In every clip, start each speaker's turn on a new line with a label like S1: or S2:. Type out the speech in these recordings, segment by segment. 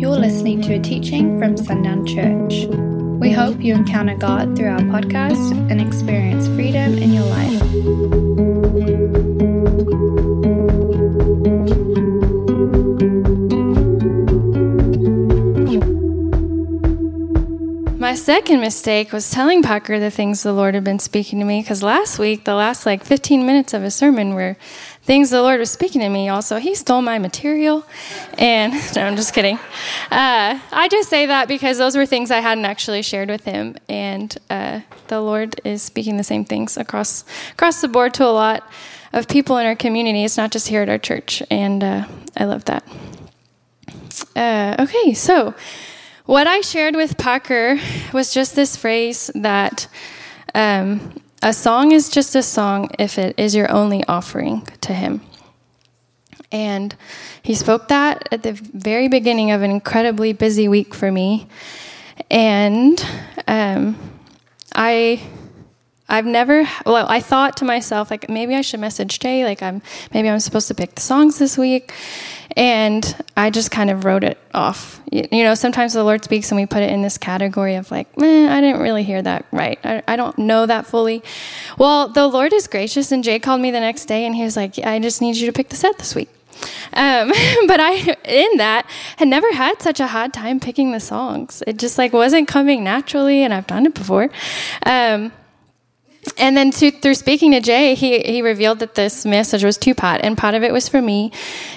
S1: You're listening to a teaching from Sundown Church. We hope you encounter God through our podcast and experience freedom in your life.
S2: My second mistake was telling Parker the things the Lord had been speaking to me because last week, the last like 15 minutes of his sermon were things the Lord was speaking to me. Also, he stole my material. And no, I'm just kidding. Uh, I just say that because those were things I hadn't actually shared with him. And uh, the Lord is speaking the same things across, across the board to a lot of people in our community. It's not just here at our church. And uh, I love that. Uh, okay, so. What I shared with Parker was just this phrase that um, a song is just a song if it is your only offering to Him. And he spoke that at the very beginning of an incredibly busy week for me. And um, I. I've never well I thought to myself like maybe I should message Jay like I'm maybe I'm supposed to pick the songs this week and I just kind of wrote it off. You, you, know, sometimes the Lord speaks and we put it in this category of like, eh, I didn't really hear that right. I, I don't know that fully. Well, the Lord is gracious, and Jay called me the next day and he was like, I just need you to pick the set this week. Um, but I, in that, had never had such a hard time picking the songs. It just like wasn't coming naturally, and I've done it before. Um, and then to, through speaking to Jay, he, he revealed that this message was two part, and part of it was for me.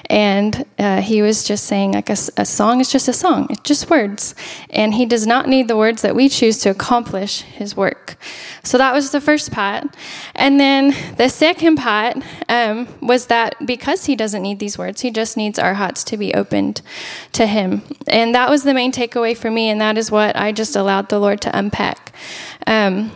S2: And uh, he was just saying, like, a, a, song is just a song, it's just words. And he does not need the words that we choose to accomplish his work. So that was the first part. And then the second part um, was that because he doesn't need these words, he just needs our hearts to be opened to him. And that was the main takeaway for me, and that is what I just allowed the Lord to unpack. Um,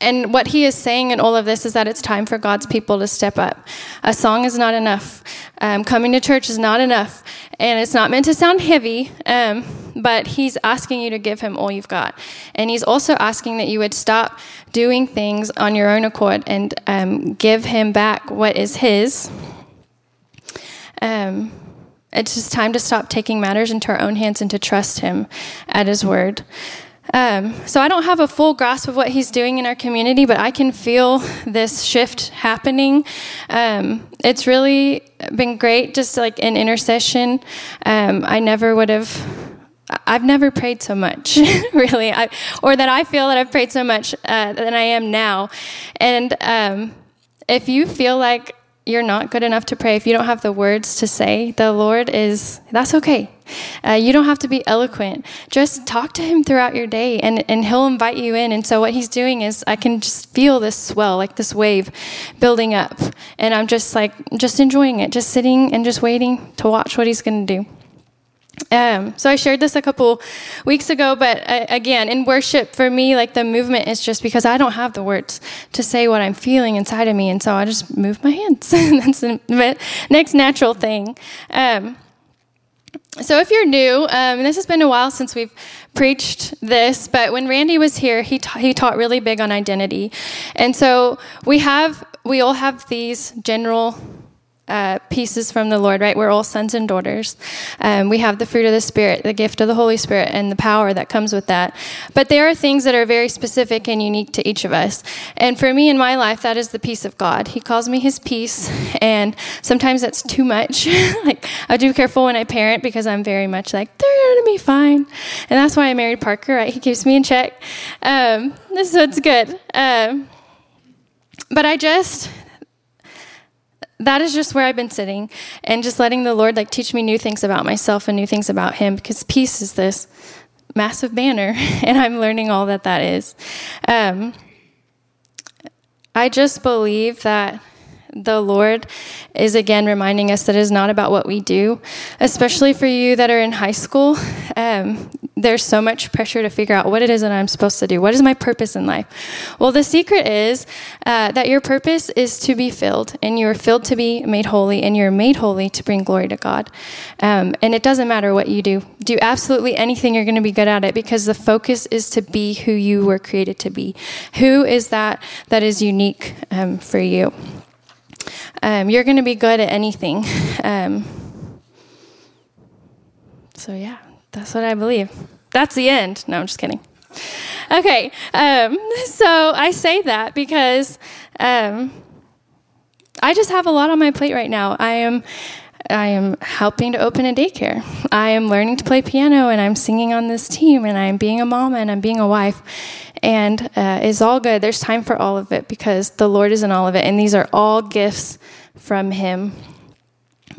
S2: and what he is saying in all of this is that it's time for God's people to step up. A song is not enough. Um, coming to church is not enough. And it's not meant to sound heavy, um, but he's asking you to give him all you've got. And he's also asking that you would stop doing things on your own accord and um, give him back what is his. Um, it's just time to stop taking matters into our own hands and to trust him at his word. Um, so I don't have a full grasp of what he's doing in our community, but I can feel this shift happening. Um, it's really been great, just like in intercession. Um, I never would have. I've never prayed so much, really, I, or that I feel that I've prayed so much uh, than I am now. And um, if you feel like you're not good enough to pray, if you don't have the words to say, the Lord is, that's okay. Uh, you don't have to be eloquent. Just talk to Him throughout your day, and, and He'll invite you in. And so, what He's doing is, I can just feel this swell, like this wave building up. And I'm just like, just enjoying it, just sitting and just waiting to watch what He's going to do. Um, so I shared this a couple weeks ago, but uh, again, in worship, for me, like the movement is just because I don't have the words to say what I'm feeling inside of me, and so I just move my hands. That's the next natural thing. Um, so if you're new, um, this has been a while since we've preached this, but when Randy was here, he ta- he taught really big on identity, and so we have we all have these general uh, pieces from the Lord, right? We're all sons and daughters. Um, we have the fruit of the Spirit, the gift of the Holy Spirit, and the power that comes with that. But there are things that are very specific and unique to each of us. And for me in my life, that is the peace of God. He calls me His peace, and sometimes that's too much. like I do careful when I parent because I'm very much like they're gonna be fine, and that's why I married Parker. Right? He keeps me in check. Um, so it's good. Um, but I just that is just where I've been sitting and just letting the Lord like teach me new things about myself and new things about Him because peace is this massive banner, and I'm learning all that that is. Um, I just believe that the Lord is again reminding us that it is not about what we do, especially for you that are in high school. Um, there's so much pressure to figure out what it is that I'm supposed to do. What is my purpose in life? Well, the secret is uh, that your purpose is to be filled, and you're filled to be made holy, and you're made holy to bring glory to God. Um, and it doesn't matter what you do. Do absolutely anything, you're going to be good at it because the focus is to be who you were created to be. Who is that that is unique um, for you? Um, you're going to be good at anything. Um, So, yeah, that's what I believe. That's the end. No, I'm just kidding. Okay, um, so I say that because um, I just have a lot on my plate right now. I am. I am helping to open a daycare. I am learning to play piano and I'm singing on this team and I'm being a mom and I'm being a wife. And uh, it's all good. There's time for all of it because the Lord is in all of it. And these are all gifts from Him.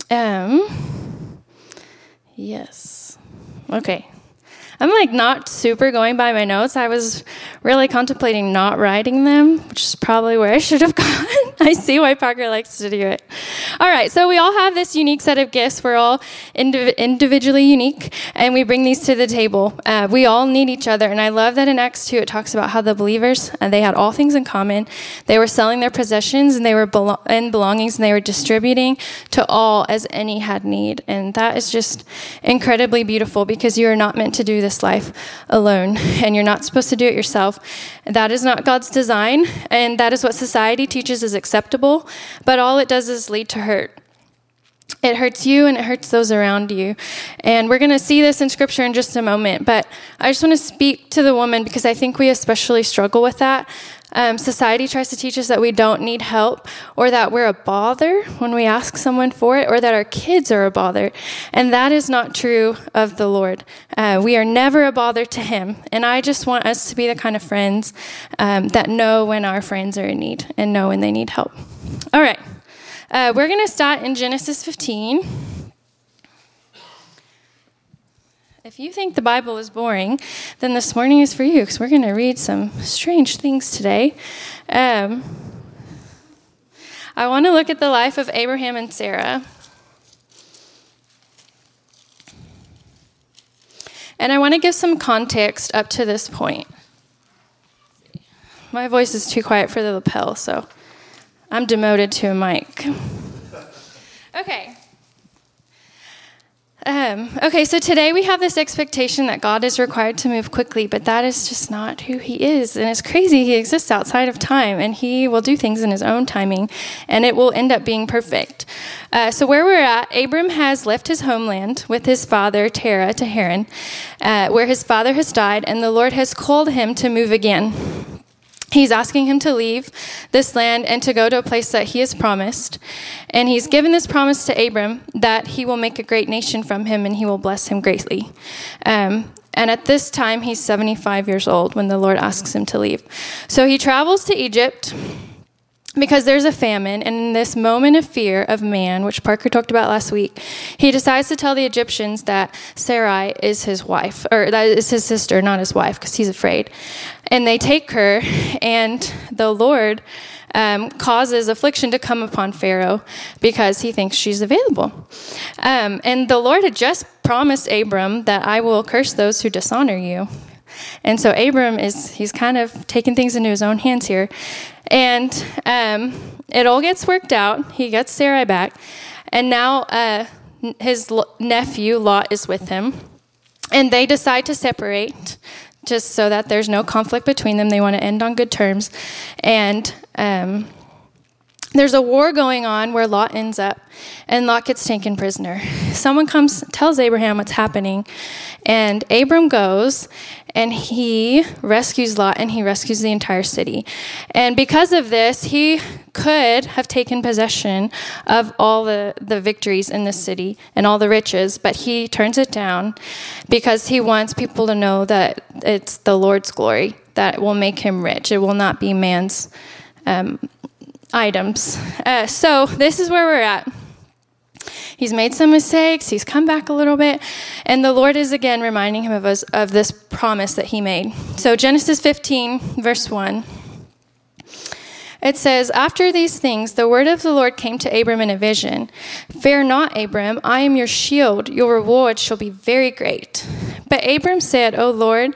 S2: Um, yes. Okay. I'm like not super going by my notes. I was really contemplating not writing them, which is probably where I should have gone. I see why Parker likes to do it. All right, so we all have this unique set of gifts. We're all indiv- individually unique, and we bring these to the table. Uh, we all need each other, and I love that in Acts 2 it talks about how the believers, uh, they had all things in common. They were selling their possessions and they were belo- and belongings, and they were distributing to all as any had need. And that is just incredibly beautiful because you are not meant to do this life alone, and you're not supposed to do it yourself. That is not God's design, and that is what society teaches is acceptable, but all it does is lead to hurt. It hurts you and it hurts those around you. And we're going to see this in scripture in just a moment. But I just want to speak to the woman because I think we especially struggle with that. Um, society tries to teach us that we don't need help or that we're a bother when we ask someone for it or that our kids are a bother. And that is not true of the Lord. Uh, we are never a bother to Him. And I just want us to be the kind of friends um, that know when our friends are in need and know when they need help. All right. Uh, we're going to start in Genesis 15. If you think the Bible is boring, then this morning is for you because we're going to read some strange things today. Um, I want to look at the life of Abraham and Sarah. And I want to give some context up to this point. My voice is too quiet for the lapel, so I'm demoted to a mic. Okay. Um, okay, so today we have this expectation that God is required to move quickly, but that is just not who He is. And it's crazy. He exists outside of time, and He will do things in His own timing, and it will end up being perfect. Uh, so, where we're at, Abram has left his homeland with his father, Terah, to Haran, uh, where his father has died, and the Lord has called him to move again. He's asking him to leave this land and to go to a place that he has promised. And he's given this promise to Abram that he will make a great nation from him and he will bless him greatly. Um, and at this time, he's 75 years old when the Lord asks him to leave. So he travels to Egypt because there's a famine, and in this moment of fear of man, which Parker talked about last week, he decides to tell the Egyptians that Sarai is his wife, or that is his sister, not his wife, because he's afraid. And they take her, and the Lord um, causes affliction to come upon Pharaoh because he thinks she's available. Um, and the Lord had just promised Abram that I will curse those who dishonor you. And so Abram is, he's kind of taking things into his own hands here. And um, it all gets worked out. He gets Sarai back. And now uh, his nephew, Lot, is with him. And they decide to separate just so that there's no conflict between them. They want to end on good terms. And um, there's a war going on where Lot ends up, and Lot gets taken prisoner. Someone comes, tells Abraham what's happening, and Abram goes and he rescues Lot and he rescues the entire city. And because of this, he could have taken possession of all the, the victories in the city and all the riches, but he turns it down because he wants people to know that it's the Lord's glory that will make him rich. It will not be man's. Um, items. Uh, so this is where we're at. He's made some mistakes. He's come back a little bit. And the Lord is again reminding him of us of this promise that he made. So Genesis 15, verse 1. It says, After these things, the word of the Lord came to Abram in a vision Fear not, Abram, I am your shield. Your reward shall be very great. But Abram said, O Lord,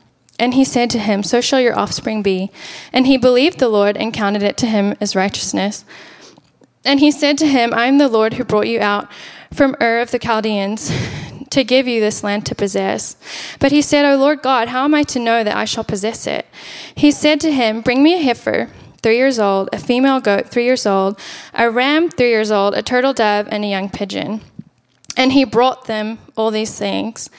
S2: And he said to him, So shall your offspring be. And he believed the Lord and counted it to him as righteousness. And he said to him, I am the Lord who brought you out from Ur of the Chaldeans to give you this land to possess. But he said, O Lord God, how am I to know that I shall possess it? He said to him, Bring me a heifer, three years old, a female goat, three years old, a ram, three years old, a turtle dove, and a young pigeon. And he brought them all these things,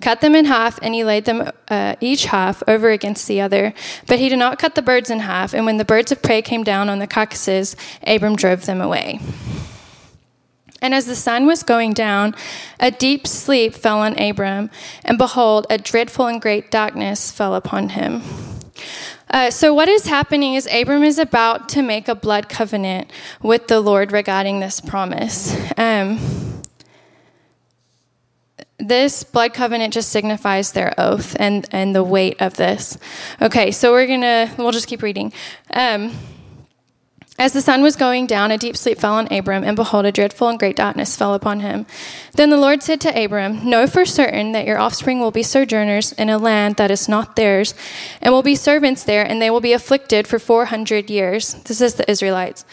S2: cut them in half, and he laid them uh, each half over against the other. But he did not cut the birds in half. And when the birds of prey came down on the carcasses, Abram drove them away. And as the sun was going down, a deep sleep fell on Abram, and behold, a dreadful and great darkness fell upon him. Uh, so, what is happening is Abram is about to make a blood covenant with the Lord regarding this promise. Um, this blood covenant just signifies their oath and, and the weight of this. Okay, so we're gonna, we'll just keep reading. Um, as the sun was going down, a deep sleep fell on Abram, and behold, a dreadful and great darkness fell upon him. Then the Lord said to Abram, Know for certain that your offspring will be sojourners in a land that is not theirs, and will be servants there, and they will be afflicted for 400 years. This is the Israelites.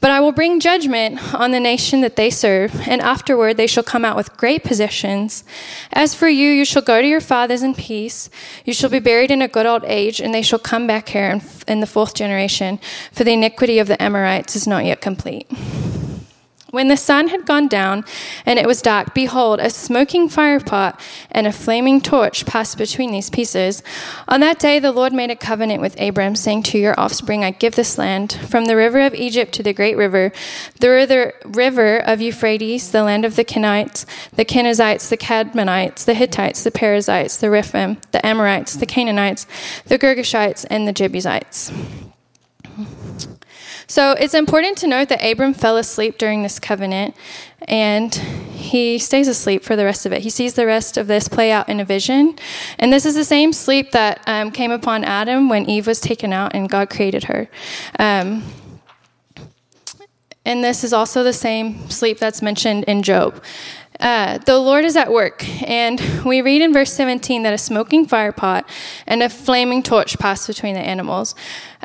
S2: But I will bring judgment on the nation that they serve, and afterward they shall come out with great possessions. As for you, you shall go to your fathers in peace. You shall be buried in a good old age, and they shall come back here in, the fourth generation, for the iniquity of the Amorites is not yet complete. When the sun had gone down and it was dark, behold, a smoking firepot and a flaming torch passed between these pieces. On that day, the Lord made a covenant with Abram, saying, To your offspring I give this land, from the river of Egypt to the great river, the river of Euphrates, the land of the Kenites, the Kenizzites, the Kadmonites, the Hittites, the Perizzites, the Rephaim, the Amorites, the Canaanites, the Girgashites, and the Jebusites. So it's important to note that Abram fell asleep during this covenant and he stays asleep for the rest of it. He sees the rest of this play out in a vision. And this is the same sleep that um, came upon Adam when Eve was taken out and God created her. Um, and this is also the same sleep that's mentioned in Job. Uh, the Lord is at work, and we read in verse 17 that a smoking firepot and a flaming torch passed between the animals.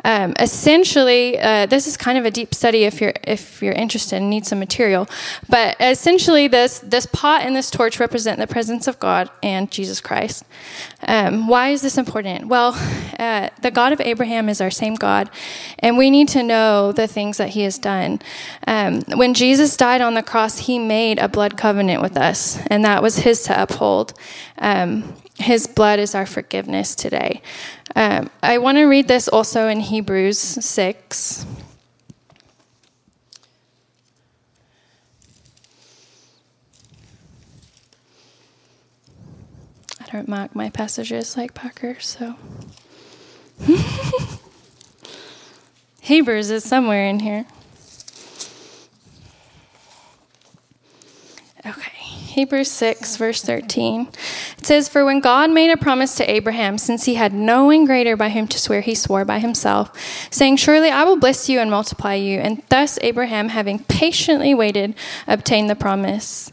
S2: Um, essentially, uh, this is kind of a deep study if you're if you're interested and need some material. But essentially, this this pot and this torch represent the presence of God and Jesus Christ. Um, why is this important? Well, uh, the God of Abraham is our same God, and we need to know the things that He has done. Um, when Jesus died on the cross, He made a blood covenant with us, and that was His to uphold. Um, his blood is our forgiveness today. Um, I want to read this also in Hebrews 6. I don't mark my passages like Parker, so. Hebrews is somewhere in here. Okay. Hebrews 6, verse 13. It says, For when God made a promise to Abraham, since he had no one greater by whom to swear, he swore by himself, saying, Surely I will bless you and multiply you. And thus Abraham, having patiently waited, obtained the promise.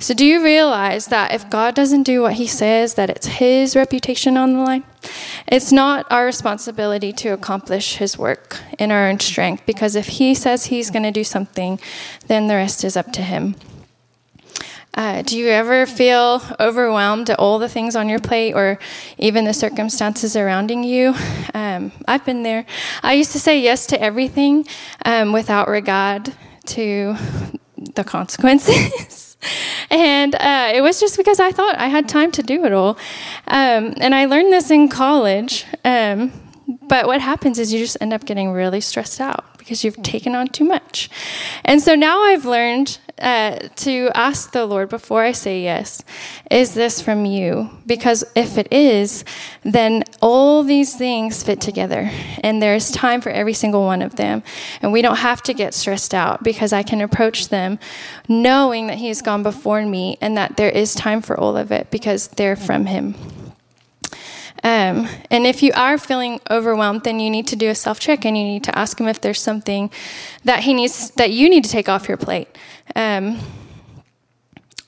S2: So, do you realize that if God doesn't do what he says, that it's his reputation on the line? It's not our responsibility to accomplish his work in our own strength, because if he says he's going to do something, then the rest is up to him. Uh, do you ever feel overwhelmed at all the things on your plate or even the circumstances surrounding you? Um, I've been there. I used to say yes to everything um, without regard to the consequences. and uh, it was just because I thought I had time to do it all. Um, and I learned this in college. Um, but what happens is you just end up getting really stressed out because you've taken on too much. And so now I've learned uh, to ask the Lord before I say yes, is this from you? Because if it is, then all these things fit together, and there's time for every single one of them. And we don't have to get stressed out because I can approach them knowing that He has gone before me and that there is time for all of it because they're from Him. Um, and if you are feeling overwhelmed, then you need to do a self check and you need to ask him if there's something that he needs that you need to take off your plate. Um,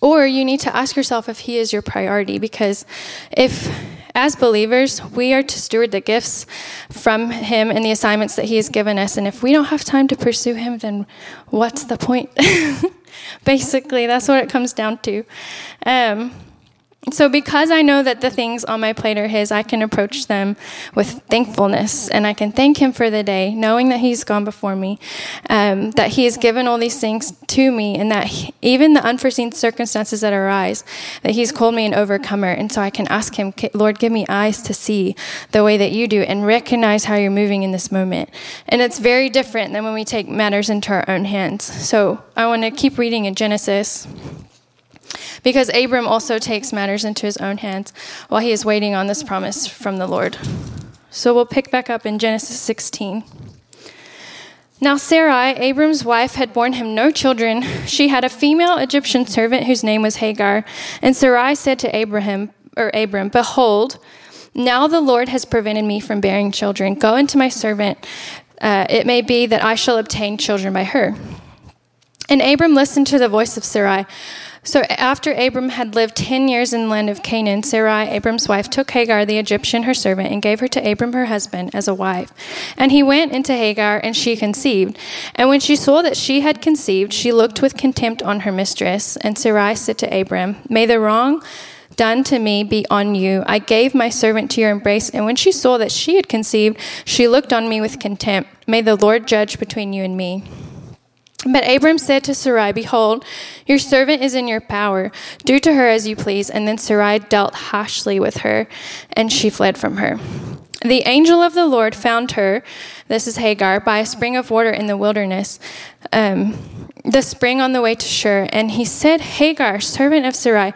S2: or you need to ask yourself if he is your priority because if as believers, we are to steward the gifts from Him and the assignments that He has given us. And if we don't have time to pursue Him, then what's the point? Basically, that's what it comes down to. Um, so, because I know that the things on my plate are His, I can approach them with thankfulness and I can thank Him for the day, knowing that He's gone before me, um, that He has given all these things to me, and that he, even the unforeseen circumstances that arise, that He's called me an overcomer. And so I can ask Him, Lord, give me eyes to see the way that you do and recognize how you're moving in this moment. And it's very different than when we take matters into our own hands. So, I want to keep reading in Genesis. Because Abram also takes matters into his own hands while he is waiting on this promise from the Lord. So we'll pick back up in Genesis 16. Now, Sarai, Abram's wife, had borne him no children. She had a female Egyptian servant whose name was Hagar. And Sarai said to Abraham, or Abram, Behold, now the Lord has prevented me from bearing children. Go into my servant. Uh, it may be that I shall obtain children by her. And Abram listened to the voice of Sarai. So after Abram had lived ten years in the land of Canaan, Sarai, Abram's wife, took Hagar the Egyptian, her servant, and gave her to Abram her husband as a wife. And he went into Hagar, and she conceived. And when she saw that she had conceived, she looked with contempt on her mistress. And Sarai said to Abram, May the wrong done to me be on you. I gave my servant to your embrace, and when she saw that she had conceived, she looked on me with contempt. May the Lord judge between you and me. But Abram said to Sarai, Behold, your servant is in your power. Do to her as you please. And then Sarai dealt harshly with her, and she fled from her. The angel of the Lord found her, this is Hagar, by a spring of water in the wilderness, um, the spring on the way to Shur. And he said, Hagar, servant of Sarai,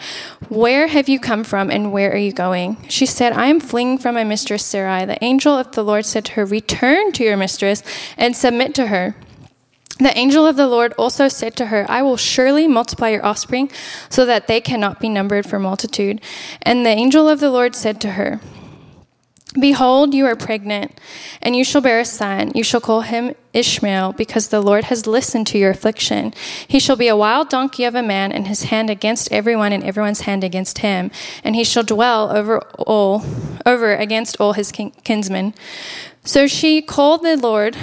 S2: where have you come from and where are you going? She said, I am fleeing from my mistress Sarai. The angel of the Lord said to her, Return to your mistress and submit to her. The angel of the Lord also said to her, I will surely multiply your offspring so that they cannot be numbered for multitude. And the angel of the Lord said to her, Behold, you are pregnant, and you shall bear a son. You shall call him Ishmael, because the Lord has listened to your affliction. He shall be a wild donkey of a man, and his hand against everyone, and everyone's hand against him. And he shall dwell over all, over against all his kinsmen. So she called the Lord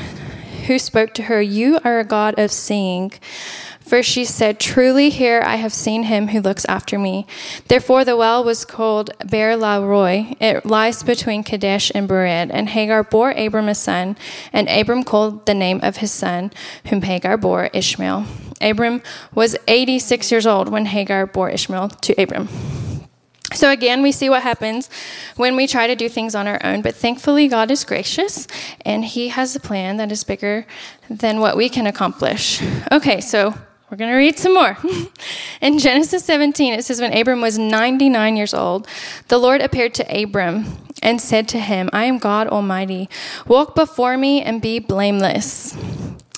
S2: who spoke to her, You are a God of seeing. For she said, Truly here I have seen him who looks after me. Therefore the well was called Beer Roi. It lies between Kadesh and Bered. And Hagar bore Abram a son, and Abram called the name of his son, whom Hagar bore, Ishmael. Abram was 86 years old when Hagar bore Ishmael to Abram. So, again, we see what happens when we try to do things on our own, but thankfully, God is gracious and He has a plan that is bigger than what we can accomplish. Okay, so we're going to read some more. In Genesis 17, it says, When Abram was 99 years old, the Lord appeared to Abram and said to him, I am God Almighty. Walk before me and be blameless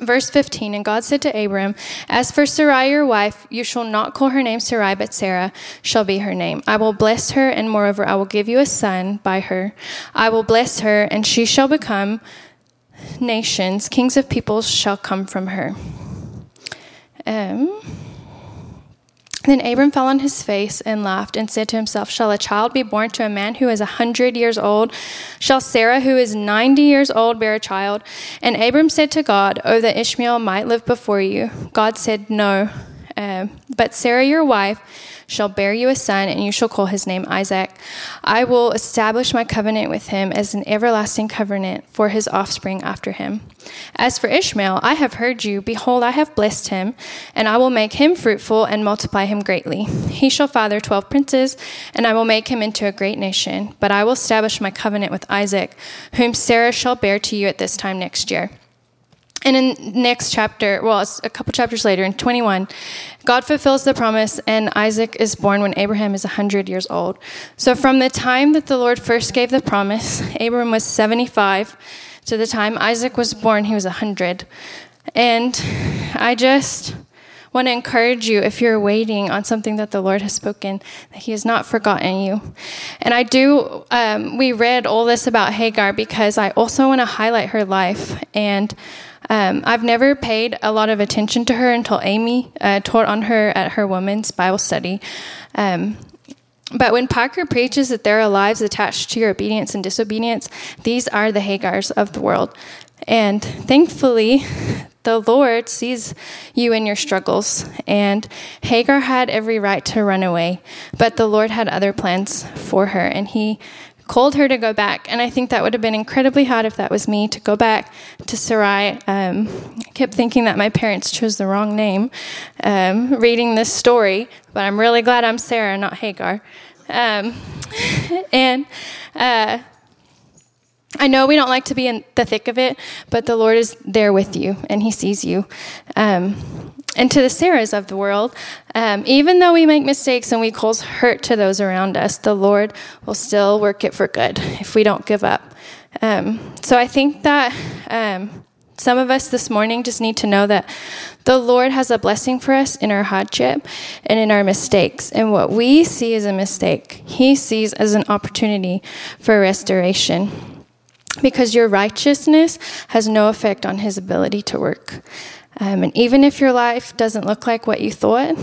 S2: Verse 15 And God said to Abram, As for Sarai your wife, you shall not call her name Sarai, but Sarah shall be her name. I will bless her, and moreover, I will give you a son by her. I will bless her, and she shall become nations. Kings of peoples shall come from her. Um, then Abram fell on his face and laughed and said to himself, Shall a child be born to a man who is a hundred years old? Shall Sarah, who is ninety years old, bear a child? And Abram said to God, Oh, that Ishmael might live before you. God said, No. Uh, but Sarah, your wife, shall bear you a son, and you shall call his name Isaac. I will establish my covenant with him as an everlasting covenant for his offspring after him. As for Ishmael, I have heard you. Behold, I have blessed him, and I will make him fruitful and multiply him greatly. He shall father twelve princes, and I will make him into a great nation. But I will establish my covenant with Isaac, whom Sarah shall bear to you at this time next year. And in next chapter, well, a couple chapters later, in 21, God fulfills the promise, and Isaac is born when Abraham is 100 years old. So from the time that the Lord first gave the promise, Abraham was 75. To the time Isaac was born, he was 100. And I just want to encourage you if you're waiting on something that the Lord has spoken, that He has not forgotten you. And I do, um, we read all this about Hagar because I also want to highlight her life. And um, I've never paid a lot of attention to her until Amy uh, taught on her at her women's Bible study. Um, but when Parker preaches that there are lives attached to your obedience and disobedience, these are the Hagars of the world. And thankfully, the Lord sees you in your struggles. And Hagar had every right to run away, but the Lord had other plans for her. And He called her to go back. And I think that would have been incredibly hard if that was me to go back to Sarai. Um, I kept thinking that my parents chose the wrong name um, reading this story, but I'm really glad I'm Sarah, not Hagar. Um, and uh, I know we don't like to be in the thick of it, but the Lord is there with you and He sees you. Um, and to the Sarahs of the world, um, even though we make mistakes and we cause hurt to those around us, the Lord will still work it for good if we don't give up. Um, so I think that um, some of us this morning just need to know that the Lord has a blessing for us in our hardship and in our mistakes. And what we see as a mistake, He sees as an opportunity for restoration because your righteousness has no effect on His ability to work. Um, and even if your life doesn't look like what you thought,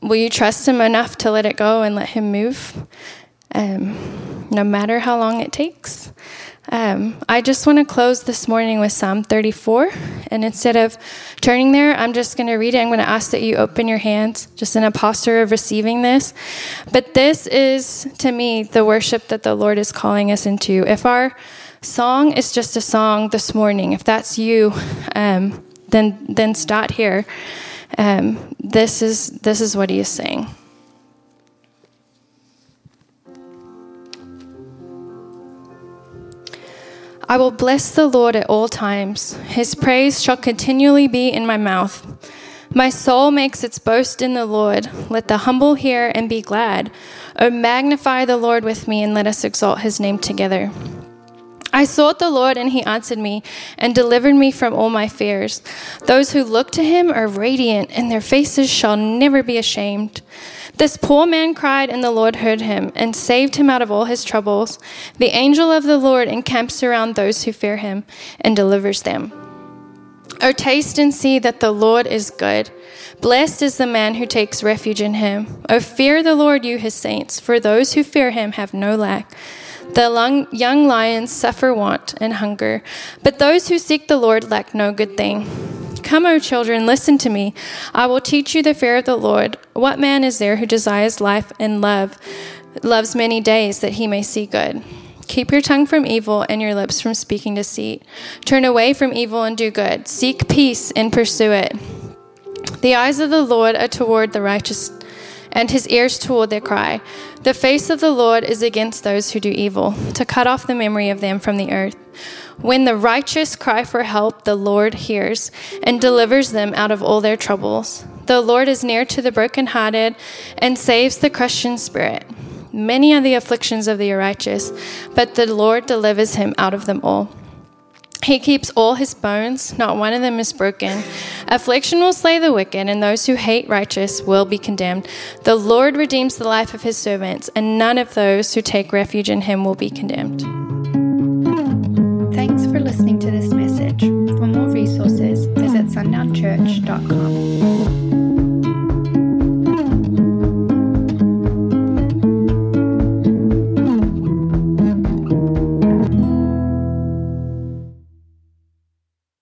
S2: will you trust Him enough to let it go and let Him move, um, no matter how long it takes? Um, I just want to close this morning with Psalm 34. And instead of turning there, I'm just going to read it. I'm going to ask that you open your hands, just in a posture of receiving this. But this is, to me, the worship that the Lord is calling us into. If our song is just a song this morning, if that's you, um, then then start here. Um, this is this is what he is saying. I will bless the Lord at all times. His praise shall continually be in my mouth. My soul makes its boast in the Lord. Let the humble hear and be glad. O magnify the Lord with me, and let us exalt his name together. I sought the Lord, and he answered me and delivered me from all my fears. Those who look to him are radiant, and their faces shall never be ashamed. This poor man cried, and the Lord heard him and saved him out of all his troubles. The angel of the Lord encamps around those who fear him and delivers them. O taste and see that the Lord is good. Blessed is the man who takes refuge in him. O fear the Lord, you his saints, for those who fear him have no lack. The young lions suffer want and hunger, but those who seek the Lord lack no good thing. Come, O children, listen to me. I will teach you the fear of the Lord. What man is there who desires life and love, loves many days that he may see good? Keep your tongue from evil and your lips from speaking deceit. Turn away from evil and do good. Seek peace and pursue it. The eyes of the Lord are toward the righteous and his ears toward their cry. The face of the Lord is against those who do evil, to cut off the memory of them from the earth. When the righteous cry for help, the Lord hears and delivers them out of all their troubles. The Lord is near to the brokenhearted and saves the crushed in spirit. Many are the afflictions of the righteous, but the Lord delivers him out of them all. He keeps all his bones, not one of them is broken. Affliction will slay the wicked, and those who hate righteous will be condemned. The Lord redeems the life of his servants, and none of those who take refuge in him will be condemned.
S1: Thanks for listening to this message. For more resources, visit sundownchurch.com.